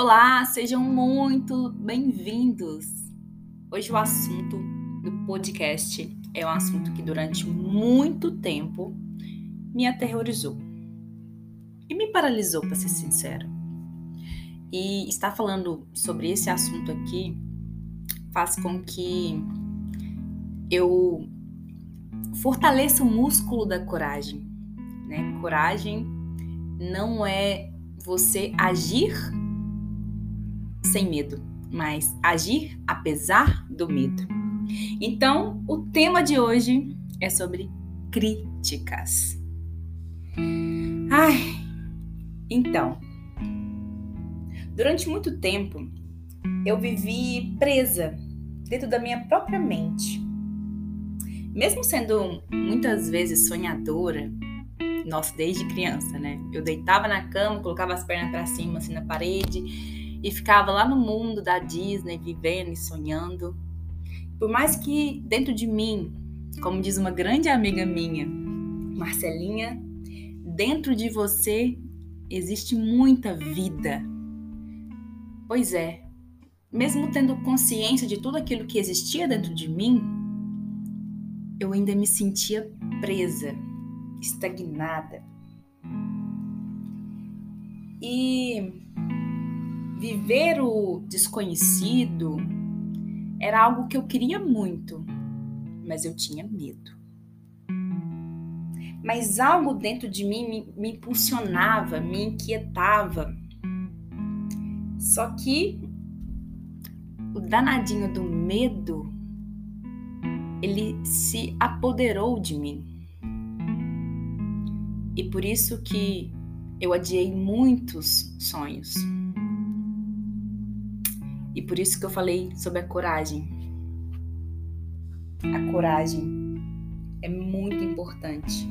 Olá, sejam muito bem-vindos. Hoje o assunto do podcast é um assunto que durante muito tempo me aterrorizou e me paralisou, para ser sincera. E estar falando sobre esse assunto aqui faz com que eu fortaleça o músculo da coragem. Né? Coragem não é você agir sem medo, mas agir apesar do medo. Então, o tema de hoje é sobre críticas. Ai, então, durante muito tempo eu vivi presa dentro da minha própria mente. Mesmo sendo muitas vezes sonhadora, nossa, desde criança, né? Eu deitava na cama, colocava as pernas para cima, assim, na parede, e ficava lá no mundo da Disney, vivendo e sonhando. Por mais que dentro de mim, como diz uma grande amiga minha, Marcelinha, dentro de você existe muita vida. Pois é, mesmo tendo consciência de tudo aquilo que existia dentro de mim, eu ainda me sentia presa, estagnada. E viver o desconhecido era algo que eu queria muito, mas eu tinha medo. Mas algo dentro de mim me, impulsionava, me inquietava. Só que o danadinho do medo, ele se apoderou de mim. E por isso que eu adiei muitos sonhos. E por isso que eu falei sobre a coragem. A coragem é muito importante.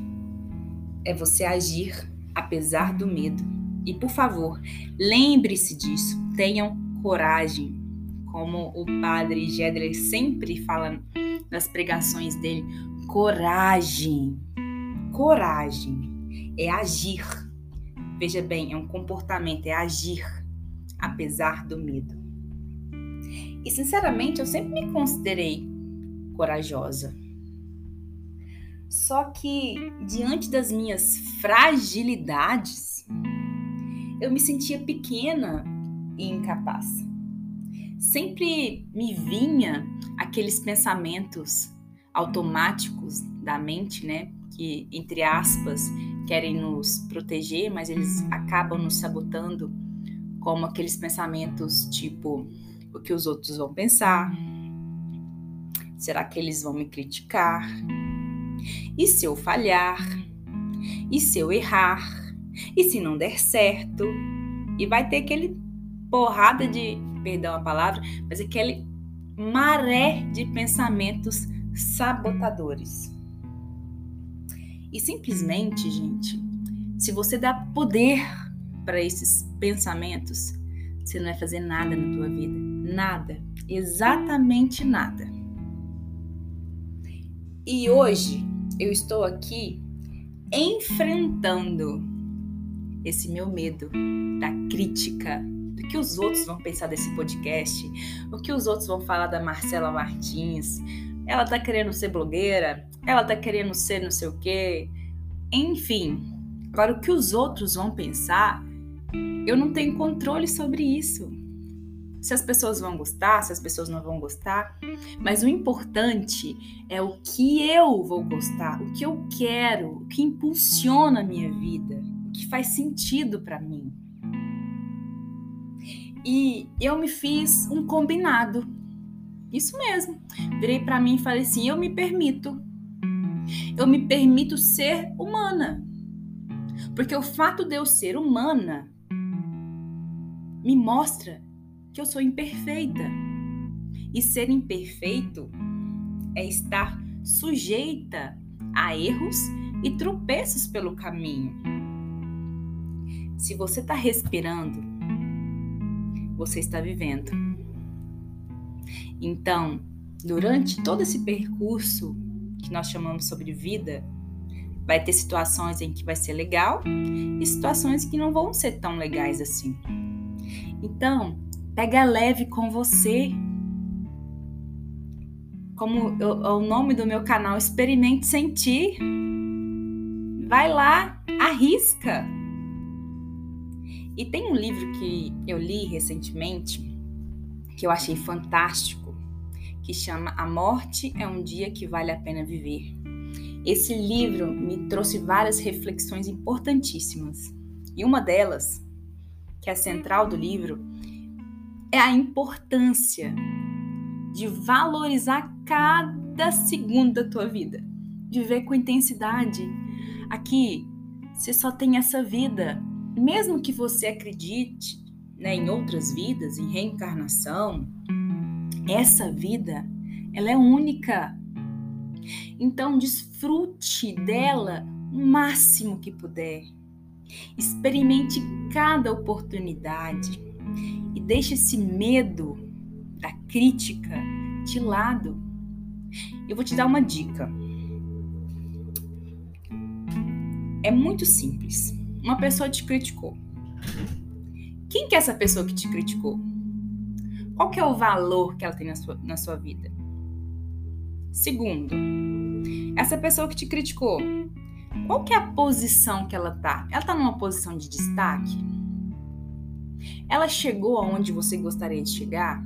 É você agir apesar do medo. E por favor, lembre-se disso. Tenham coragem. Como o padre Gedler sempre fala nas pregações dele, coragem. Coragem é agir. Veja bem, é um comportamento, é agir apesar do medo. E sinceramente, eu sempre me considerei corajosa. Só que diante das minhas fragilidades, eu me sentia pequena e incapaz. Sempre me vinha aqueles pensamentos automáticos da mente, né, que entre aspas querem nos proteger, mas eles acabam nos sabotando, como aqueles pensamentos tipo o que os outros vão pensar? Será que eles vão me criticar? E se eu falhar? E se eu errar? E se não der certo? E vai ter aquele porrada de, perdão a palavra, mas aquele maré de pensamentos sabotadores. E simplesmente, gente, se você dá poder para esses pensamentos, você não vai fazer nada na tua vida. Nada. Exatamente nada. E hoje eu estou aqui enfrentando esse meu medo da crítica, do que os outros vão pensar desse podcast, o que os outros vão falar da Marcela Martins. Ela tá querendo ser blogueira, ela tá querendo ser não sei o quê. Enfim, agora o que os outros vão pensar eu não tenho controle sobre isso. Se as pessoas vão gostar, se as pessoas não vão gostar, mas o importante é o que eu vou gostar, o que eu quero, o que impulsiona a minha vida, o que faz sentido para mim. E eu me fiz um combinado. Isso mesmo. Virei para mim e falei assim: eu me permito. Eu me permito ser humana. Porque o fato de eu ser humana me mostra que eu sou imperfeita. E ser imperfeito é estar sujeita a erros e tropeços pelo caminho. Se você está respirando, você está vivendo. Então, durante todo esse percurso que nós chamamos sobre vida, vai ter situações em que vai ser legal e situações que não vão ser tão legais assim. Então, pega leve com você. Como eu, o nome do meu canal, Experimente Sentir. Vai lá, arrisca. E tem um livro que eu li recentemente, que eu achei fantástico, que chama A Morte é um Dia que Vale a Pena Viver. Esse livro me trouxe várias reflexões importantíssimas. E uma delas, que é a central do livro, é a importância de valorizar cada segundo da tua vida, de viver com intensidade. Aqui, você só tem essa vida, mesmo que você acredite né, em outras vidas, em reencarnação, essa vida, ela é única. Então, desfrute dela o máximo que puder. Experimente cada oportunidade e deixe esse medo da crítica de lado. Eu vou te dar uma dica. É muito simples. Uma pessoa te criticou. Quem que é essa pessoa que te criticou? Qual que é o valor que ela tem na sua, na sua vida? Segundo, essa pessoa que te criticou, qual que é a posição que ela tá? Ela tá numa posição de destaque? Ela chegou aonde você gostaria de chegar?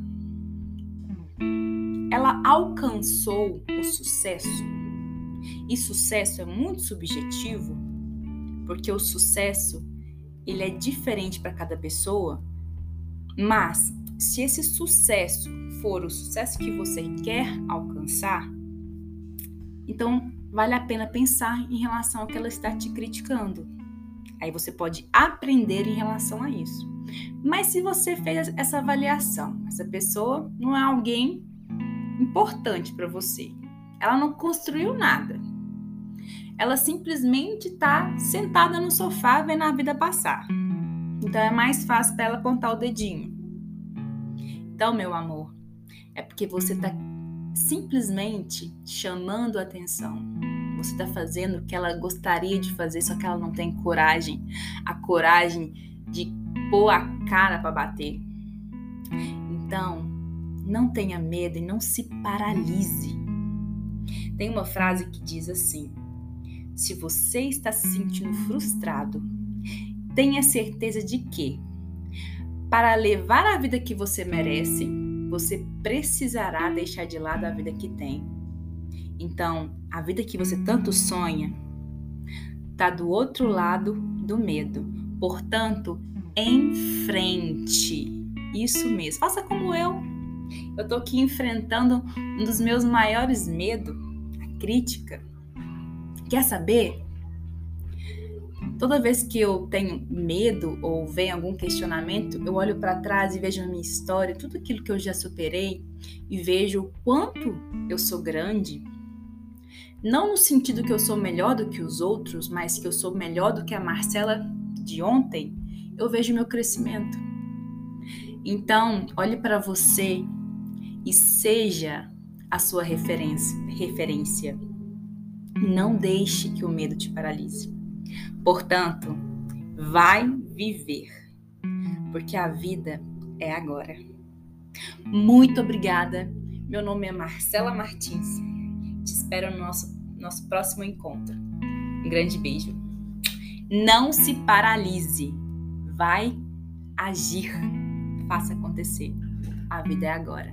Ela alcançou o sucesso? E sucesso é muito subjetivo, porque o sucesso ele é diferente para cada pessoa, mas se esse sucesso for o sucesso que você quer alcançar, então vale a pena pensar em relação ao que ela está te criticando. Aí você pode aprender em relação a isso. Mas se você fez essa avaliação, essa pessoa não é alguém importante para você, ela não construiu nada. Ela simplesmente está sentada no sofá vendo a vida passar. Então é mais fácil para ela apontar o dedinho. Então, meu amor, é porque você está simplesmente chamando a atenção. Você está fazendo o que ela gostaria de fazer, só que ela não tem coragem a coragem de pôr a cara para bater. Então, não tenha medo e não se paralise. Tem uma frase que diz assim: se você está se sentindo frustrado, tenha certeza de que, para levar a vida que você merece, você precisará deixar de lado a vida que tem. Então, a vida que você tanto sonha está do outro lado do medo. Portanto, em frente. Isso mesmo. Faça como eu. Eu tô aqui enfrentando um dos meus maiores medos, a crítica. Quer saber? Toda vez que eu tenho medo ou vem algum questionamento, eu olho para trás e vejo a minha história, tudo aquilo que eu já superei e vejo o quanto eu sou grande. Não no sentido que eu sou melhor do que os outros, mas que eu sou melhor do que a Marcela de ontem, eu vejo meu crescimento. Então, olhe para você e seja a sua referência. referência. Não deixe que o medo te paralise. Portanto, vai viver, porque a vida é agora. Muito obrigada. Meu nome é Marcela Martins. Te espero no nosso, nosso próximo encontro. Um grande beijo. Não se paralise vai agir. Faça acontecer. A vida é agora.